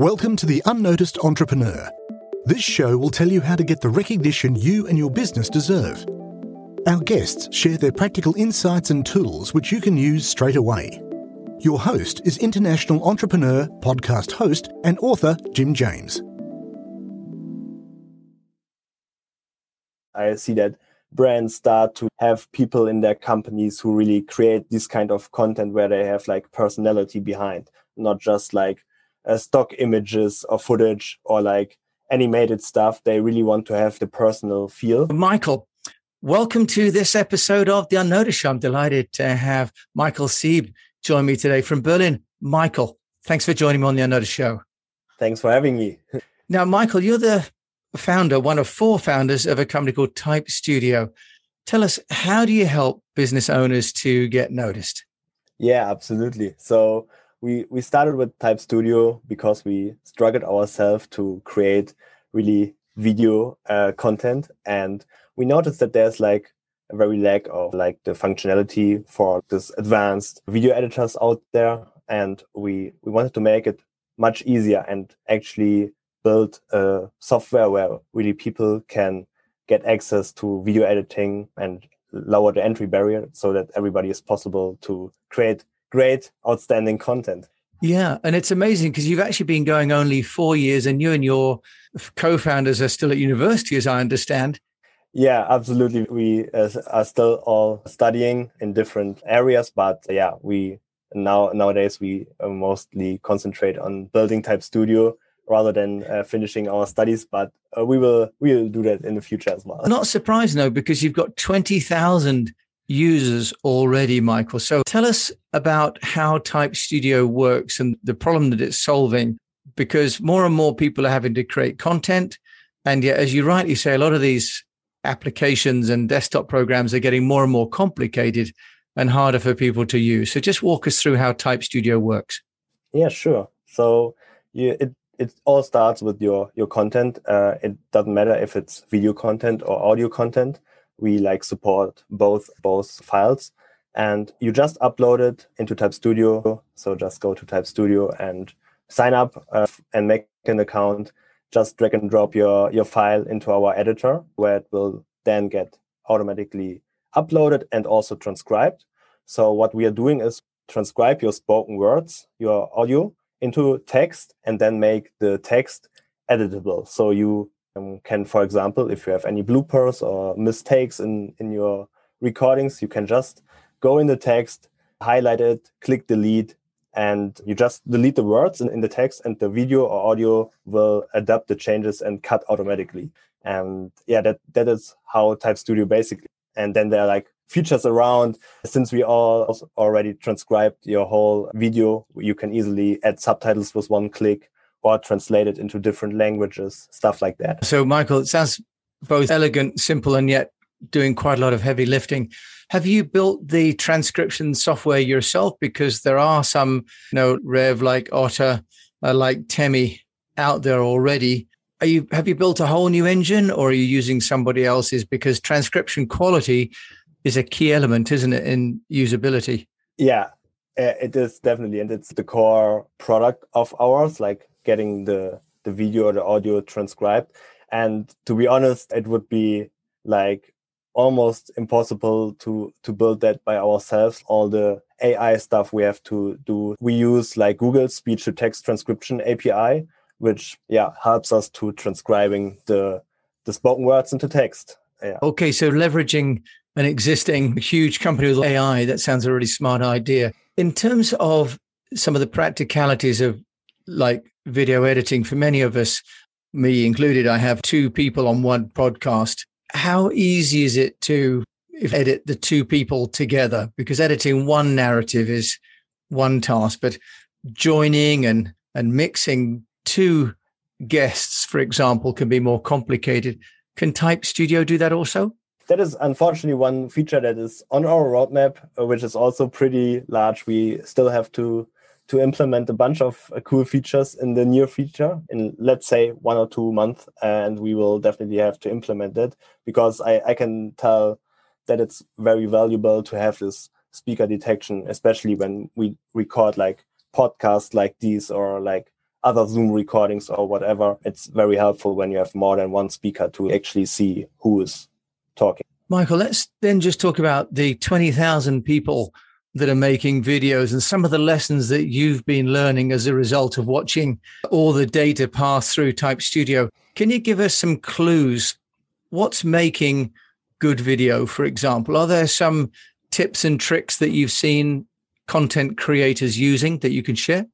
Welcome to The Unnoticed Entrepreneur. This show will tell you how to get the recognition you and your business deserve. Our guests share their practical insights and tools which you can use straight away. Your host is international entrepreneur, podcast host, and author Jim James. I see that brands start to have people in their companies who really create this kind of content where they have like personality behind, not just like uh, stock images or footage or like animated stuff. They really want to have the personal feel. Michael, welcome to this episode of The Unnoticed Show. I'm delighted to have Michael Sieb join me today from Berlin. Michael, thanks for joining me on The Unnoticed Show. Thanks for having me. now, Michael, you're the founder, one of four founders of a company called Type Studio. Tell us, how do you help business owners to get noticed? Yeah, absolutely. So we we started with Type Studio because we struggled ourselves to create really video uh, content, and we noticed that there's like a very lack of like the functionality for this advanced video editors out there, and we we wanted to make it much easier and actually build a software where really people can get access to video editing and lower the entry barrier so that everybody is possible to create great, outstanding content. Yeah. And it's amazing because you've actually been going only four years and you and your co founders are still at university, as I understand. Yeah, absolutely. We uh, are still all studying in different areas, but yeah, we now nowadays we uh, mostly concentrate on building Type Studio rather than uh, finishing our studies. But uh, we will we will do that in the future as well. Not surprised, no, because you've got twenty thousand users already, Michael. So tell us about how Type Studio works and the problem that it's solving, because more and more people are having to create content. And yet, as you rightly say, a lot of these applications and desktop programs are getting more and more complicated and harder for people to use. So just walk us through how Type Studio works. Yeah, sure. So you, it it all starts with your your content. Uh, it doesn't matter if it's video content or audio content we like support both both files. And you just upload it into type studio. So just go to type studio and sign up uh, and make an account. Just drag and drop your your file into our editor where it will then get automatically uploaded and also transcribed. So what we are doing is transcribe your spoken words your audio into text and then make the text editable. So you um, can, for example, if you have any bloopers or mistakes in, in your recordings, you can just go in the text, highlight it, click delete, and you just delete the words in, in the text, and the video or audio will adapt the changes and cut automatically. And yeah, that that is how Type Studio basically. And then there are like features around. Since we all already transcribed your whole video, you can easily add subtitles with one click or translate it into different languages, stuff like that. So, Michael, it sounds both elegant, simple, and yet doing quite a lot of heavy lifting. Have you built the transcription software yourself? Because there are some, you know, Rev like Otter, uh, like Temi out there already. Are you have you built a whole new engine, or are you using somebody else's? Because transcription quality is a key element, isn't it, in usability? Yeah, it is definitely, and it's the core product of ours. Like getting the the video or the audio transcribed. And to be honest it would be like almost impossible to to build that by ourselves. All the ai stuff we have to do we use like google speech to text transcription api which yeah helps us to transcribing the the spoken words into text. Yeah. okay so leveraging an existing huge company with ai that sounds a really smart idea. In terms of some of the practicalities of like video editing for many of us, me included, I have two people on one podcast. How easy is it to edit the two people together? Because editing one narrative is one task, but joining and, and mixing two guests, for example, can be more complicated. Can Type Studio do that also? That is unfortunately one feature that is on our roadmap, uh, which is also pretty large. We still have to to implement a bunch of uh, cool features in the near future in let's say one or two months and we will definitely have to implement it because I, I can tell that it's very valuable to have this speaker detection especially when we record like podcasts like these or like other Zoom recordings or whatever. It's very helpful when you have more than one speaker to actually see who is talking. Michael, let's then just talk about the 20,000 people that are making videos and some of the lessons that you've been learning as a result of watching all the data pass through Type Studio. Can you give us some clues? What's making good video, for example? Are there some tips and tricks that you've seen content creators using that you can share?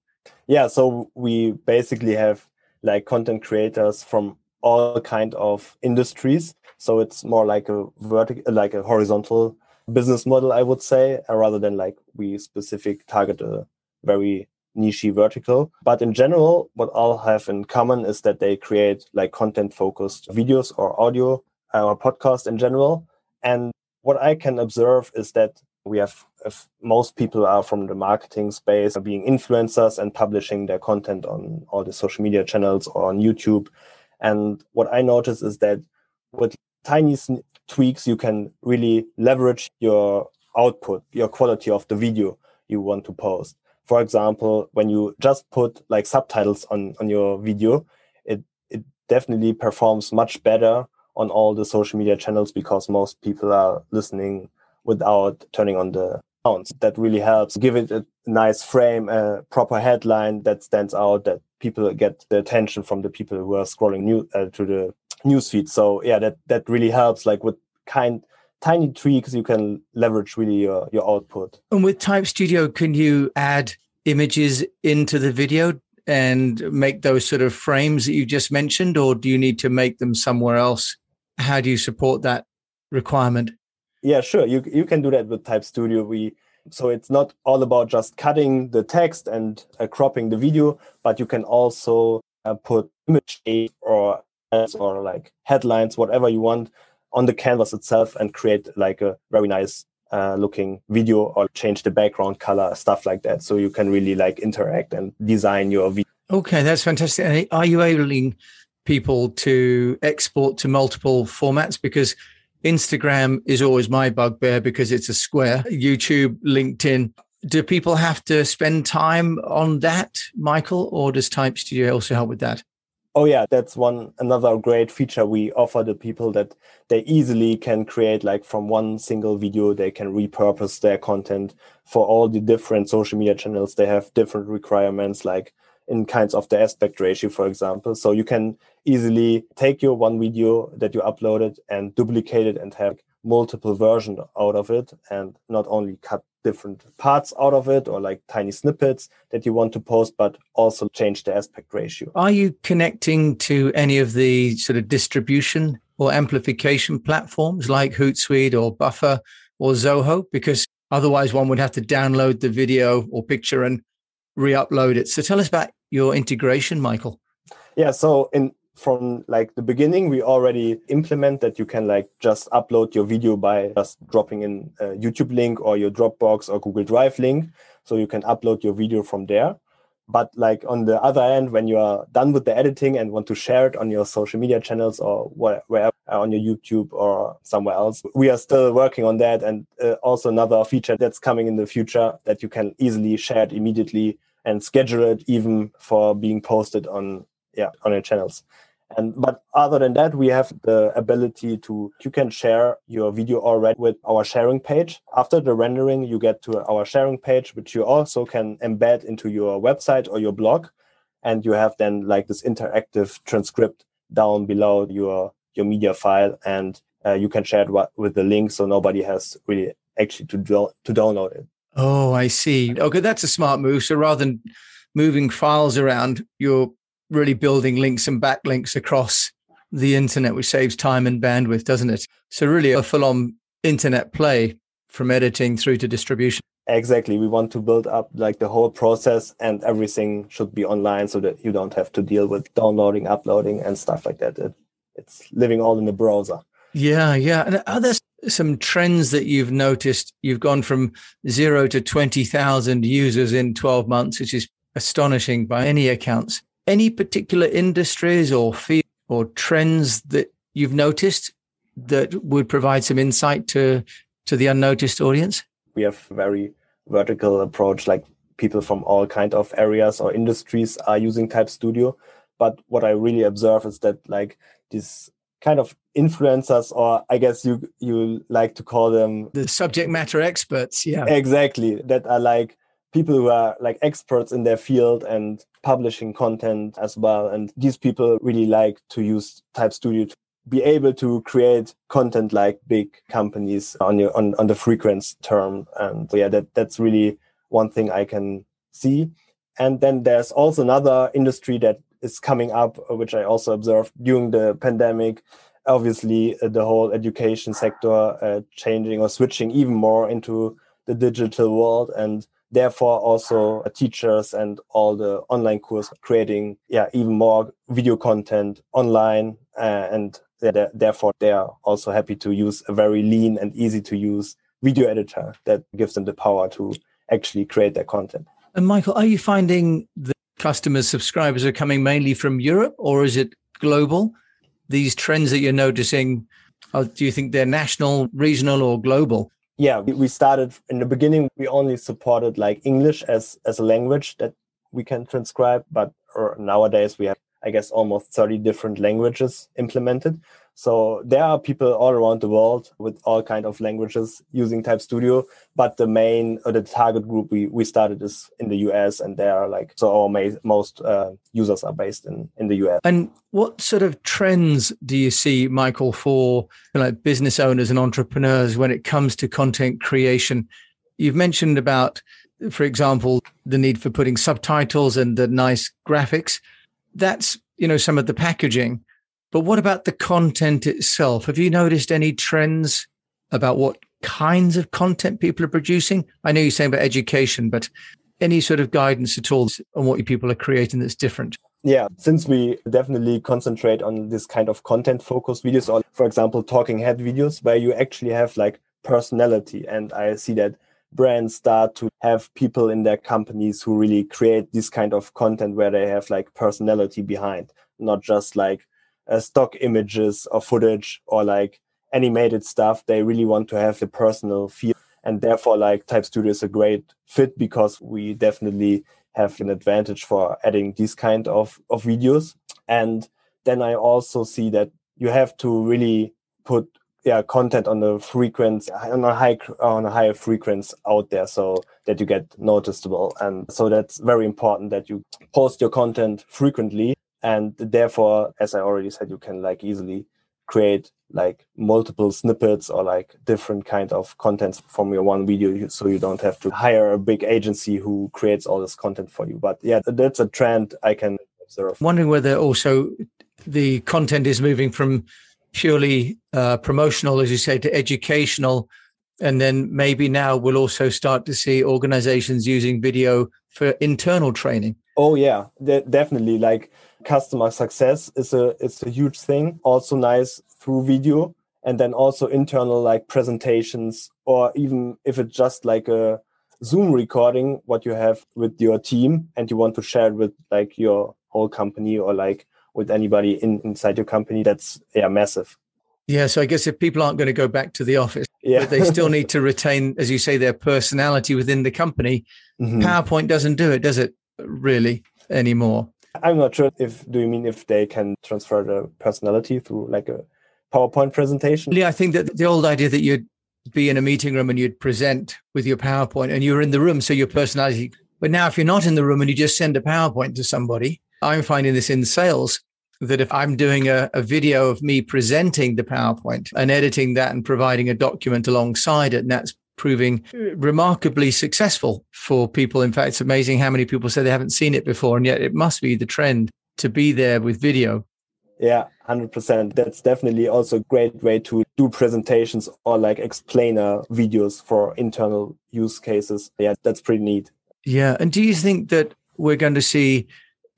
Yeah, so we basically have like content creators from all kind of industries. So it's more like a vertical, like a horizontal business model, I would say, uh, rather than like we specific target a very niche vertical. But in general, what all have in common is that they create like content focused videos or audio uh, or podcast in general. And what I can observe is that we have most people are from the marketing space, being influencers and publishing their content on all the social media channels or on YouTube. And what I notice is that with tiny tweaks, you can really leverage your output, your quality of the video you want to post. For example, when you just put like subtitles on, on your video, it, it definitely performs much better on all the social media channels because most people are listening without turning on the sounds. That really helps. Give it a nice frame, a proper headline that stands out, that people get the attention from the people who are scrolling new, uh, to the newsfeed. So yeah, that that really helps. Like with kind tiny tweaks, you can leverage really your your output. And with Type Studio, can you add images into the video and make those sort of frames that you just mentioned, or do you need to make them somewhere else? How do you support that requirement? Yeah, sure. You you can do that with Type Studio. We so it's not all about just cutting the text and uh, cropping the video, but you can also uh, put image shape or or like headlines, whatever you want, on the canvas itself and create like a very nice uh, looking video or change the background color, stuff like that. So you can really like interact and design your video. Okay, that's fantastic. And are you able people to export to multiple formats? Because Instagram is always my bugbear because it's a square. YouTube, LinkedIn. Do people have to spend time on that, Michael, or does Type Studio also help with that? Oh yeah, that's one another great feature we offer the people that they easily can create like from one single video they can repurpose their content for all the different social media channels. They have different requirements like in kinds of the aspect ratio for example. So you can easily take your one video that you uploaded and duplicate it and have multiple versions out of it and not only cut different parts out of it or like tiny snippets that you want to post, but also change the aspect ratio. Are you connecting to any of the sort of distribution or amplification platforms like Hootsuite or Buffer or Zoho? Because otherwise one would have to download the video or picture and re-upload it. So tell us about your integration, Michael. Yeah, so in from like the beginning we already implement that you can like just upload your video by just dropping in a youtube link or your dropbox or google drive link. So you can upload your video from there. But like on the other end when you are done with the editing and want to share it on your social media channels or wherever on your youtube or somewhere else we are still working on that. And uh, also another feature that's coming in the future that you can easily share it immediately and schedule it even for being posted on yeah on your channels and but other than that, we have the ability to you can share your video already with our sharing page. After the rendering, you get to our sharing page, which you also can embed into your website or your blog, and you have then like this interactive transcript down below your your media file, and uh, you can share it with the link, so nobody has really actually to do, to download it. Oh, I see. Okay, that's a smart move. So rather than moving files around, you're really building links and backlinks across the internet, which saves time and bandwidth, doesn't it? So, really, a full on internet play from editing through to distribution. Exactly. We want to build up like the whole process and everything should be online so that you don't have to deal with downloading, uploading, and stuff like that. It, it's living all in the browser. Yeah, yeah. And are there some trends that you've noticed? You've gone from zero to 20,000 users in 12 months, which is astonishing by any accounts any particular industries or field or trends that you've noticed that would provide some insight to to the unnoticed audience? We have very vertical approach. Like people from all kind of areas or industries are using Type Studio. But what I really observe is that like these kind of influencers, or I guess you you like to call them the subject matter experts. Yeah, exactly. That are like people who are like experts in their field and publishing content as well. And these people really like to use Type Studio to be able to create content like big companies on your on, on the frequency term. And yeah, that that's really one thing I can see. And then there's also another industry that is coming up, which I also observed during the pandemic. Obviously, uh, the whole education sector uh, changing or switching even more into the digital world, and therefore also uh, teachers and all the online course creating, yeah, even more video content online, uh, and therefore they are also happy to use a very lean and easy to use video editor that gives them the power to actually create their content. And Michael, are you finding the customers, subscribers are coming mainly from Europe or is it global? These trends that you're noticing, uh, do you think they're national, regional, or global? Yeah, we started in the beginning, we only supported like English as, as a language that we can transcribe, but nowadays we have, I guess, almost 30 different languages implemented. So there are people all around the world with all kind of languages using Type Studio, but the main or the target group we, we started is in the US, and they are like so our ma- most uh, users are based in in the US. And what sort of trends do you see, Michael, for like business owners and entrepreneurs when it comes to content creation? You've mentioned about, for example, the need for putting subtitles and the nice graphics. That's you know some of the packaging but what about the content itself? Have you noticed any trends about what kinds of content people are producing? I know you're saying about education, but any sort of guidance at all on what people are creating that's different? Yeah, since we definitely concentrate on this kind of content focused videos, or for example, talking head videos, where you actually have like personality. And I see that brands start to have people in their companies who really create this kind of content where they have like personality behind, not just like uh, stock images or footage or like animated stuff. They really want to have the personal feel. And therefore, like Type Studio is a great fit because we definitely have an advantage for adding these kind of, of videos. And then I also see that you have to really put yeah content on the frequency on a high on a higher frequency out there so that you get noticeable and so that's very important that you post your content frequently and therefore as i already said you can like easily create like multiple snippets or like different kind of contents from your one video so you don't have to hire a big agency who creates all this content for you. But yeah that's a trend i can observe. Wondering whether also the content is moving from purely uh, promotional as you say to educational and then maybe now we'll also start to see organizations using video for internal training. Oh yeah de- definitely like customer success is a it's a huge thing also nice through video and then also internal like presentations or even if it's just like a zoom recording what you have with your team and you want to share it with like your whole company or like with anybody in, inside your company that's yeah massive yeah so i guess if people aren't going to go back to the office yeah. but they still need to retain as you say their personality within the company mm-hmm. powerpoint doesn't do it does it really anymore I'm not sure if do you mean if they can transfer the personality through like a PowerPoint presentation? Yeah, I think that the old idea that you'd be in a meeting room and you'd present with your PowerPoint and you're in the room, so your personality. But now, if you're not in the room and you just send a PowerPoint to somebody, I'm finding this in sales that if I'm doing a, a video of me presenting the PowerPoint and editing that and providing a document alongside it, and that's proving remarkably successful for people. In fact, it's amazing how many people say they haven't seen it before, and yet it must be the trend to be there with video. Yeah, 100%. That's definitely also a great way to do presentations or like explainer uh, videos for internal use cases. Yeah, that's pretty neat. Yeah. And do you think that we're going to see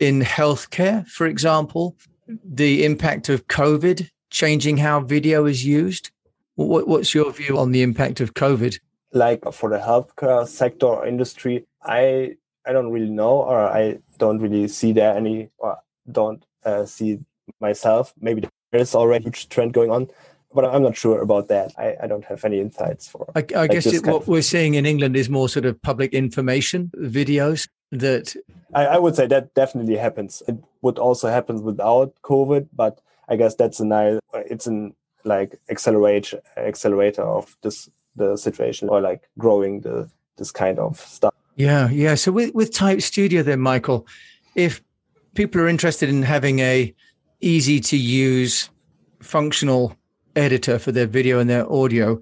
in healthcare, for example, the impact of COVID changing how video is used? what's your view on the impact of COVID? Like for the healthcare sector or industry, I I don't really know, or I don't really see there any, or don't uh, see myself. Maybe there is already a huge trend going on, but I'm not sure about that. I, I don't have any insights for. I, I like guess it, what we're seeing in England is more sort of public information videos that. I, I would say that definitely happens. It would also happen without COVID, but I guess that's a nice. It's an like accelerator accelerator of this the situation or like growing the this kind of stuff. Yeah, yeah. So with with Type Studio, then Michael, if people are interested in having a easy to use functional editor for their video and their audio,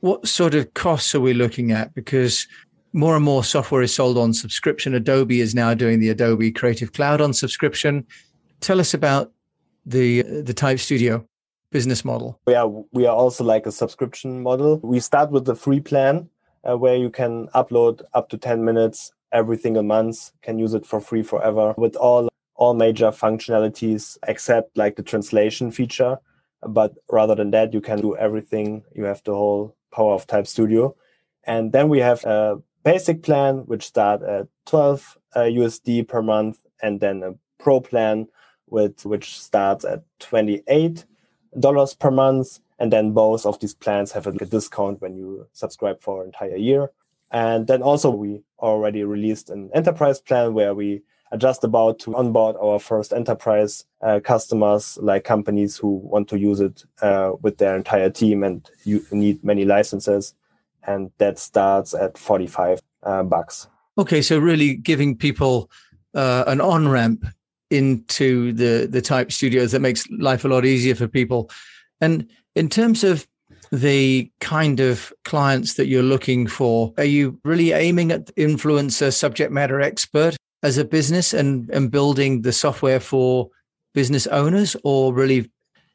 what sort of costs are we looking at? Because more and more software is sold on subscription. Adobe is now doing the Adobe Creative Cloud on subscription. Tell us about the the Type Studio business model. Yeah, we are also like a subscription model. We start with the free plan uh, where you can upload up to 10 minutes every single month, can use it for free forever with all all major functionalities except like the translation feature. But rather than that, you can do everything. You have the whole power of Type Studio. And then we have a basic plan, which start at 12 uh, USD per month, and then a pro plan, with which starts at 28 dollars per month. And then both of these plans have a discount when you subscribe for an entire year. And then also we already released an enterprise plan where we are just about to onboard our first enterprise uh, customers, like companies who want to use it uh, with their entire team and you need many licenses. And that starts at 45 uh, bucks. Okay, so really giving people uh, an on ramp into the the type studios that makes life a lot easier for people. And in terms of the kind of clients that you're looking for, are you really aiming at influencer subject matter expert as a business and, and building the software for business owners or really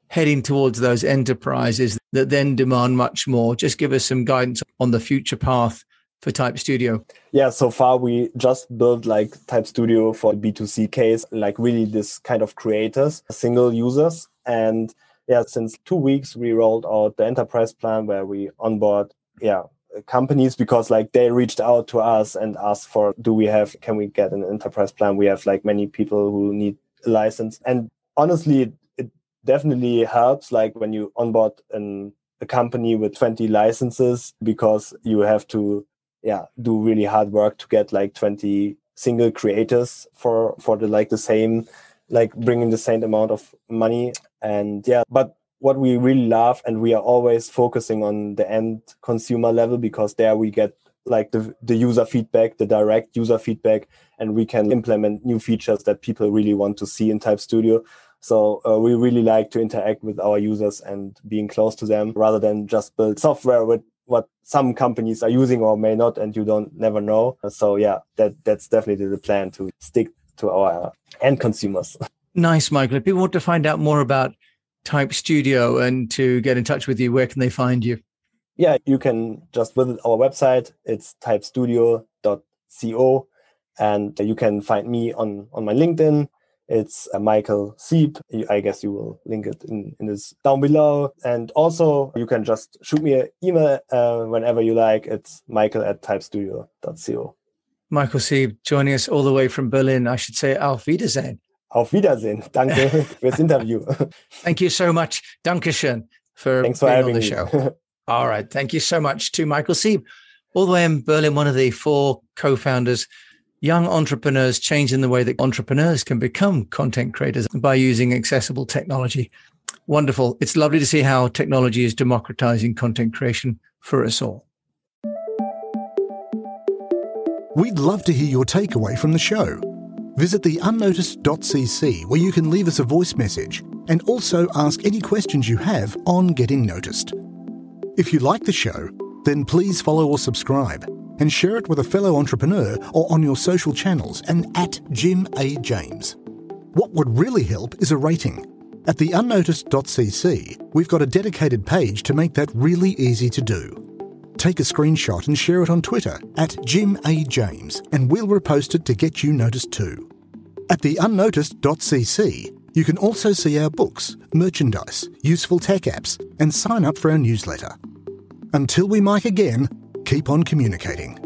heading towards those enterprises that then demand much more? Just give us some guidance on the future path for Type Studio. Yeah, so far we just built like Type Studio for B2C case, like really this kind of creators, single users. And yeah, since two weeks we rolled out the enterprise plan where we onboard, yeah, companies because like they reached out to us and asked for do we have can we get an enterprise plan we have like many people who need a license and honestly it, it definitely helps like when you onboard an, a company with 20 licenses because you have to yeah do really hard work to get like 20 single creators for for the like the same like bringing the same amount of money. And yeah but what we really love and we are always focusing on the end consumer level because there we get like the, the user feedback the direct user feedback and we can implement new features that people really want to see in type studio. So uh, we really like to interact with our users and being close to them rather than just build software with what some companies are using or may not and you don't never know so yeah that that's definitely the plan to stick to our end consumers nice michael if people want to find out more about Type Studio and to get in touch with you, where can they find you? Yeah, you can just visit our website. It's typestudio.co and you can find me on on my LinkedIn. It's uh, Michael Sieb. I guess you will link it in, in this down below. And also, you can just shoot me an email uh, whenever you like. It's michael at typestudio.co. Michael Sieb joining us all the way from Berlin. I should say Auf Wiedersehen. Auf Wiedersehen. Danke fürs Interview. Thank you so much. Dankeschön for Thanks for being on the me. show. All right. Thank you so much to Michael Sieb, all the way in Berlin, one of the four co-founders, young entrepreneurs changing the way that entrepreneurs can become content creators by using accessible technology. Wonderful. It's lovely to see how technology is democratizing content creation for us all. We'd love to hear your takeaway from the show. Visit the unnoticed.cc where you can leave us a voice message and also ask any questions you have on getting noticed. If you like the show, then please follow or subscribe and share it with a fellow entrepreneur or on your social channels and at Jim A. James. What would really help is a rating. At the unnoticed.cc, we've got a dedicated page to make that really easy to do. Take a screenshot and share it on Twitter at Jim A. James, and we'll repost it to get you noticed too. At the unnoticed.cc, you can also see our books, merchandise, useful tech apps, and sign up for our newsletter. Until we mic again, keep on communicating.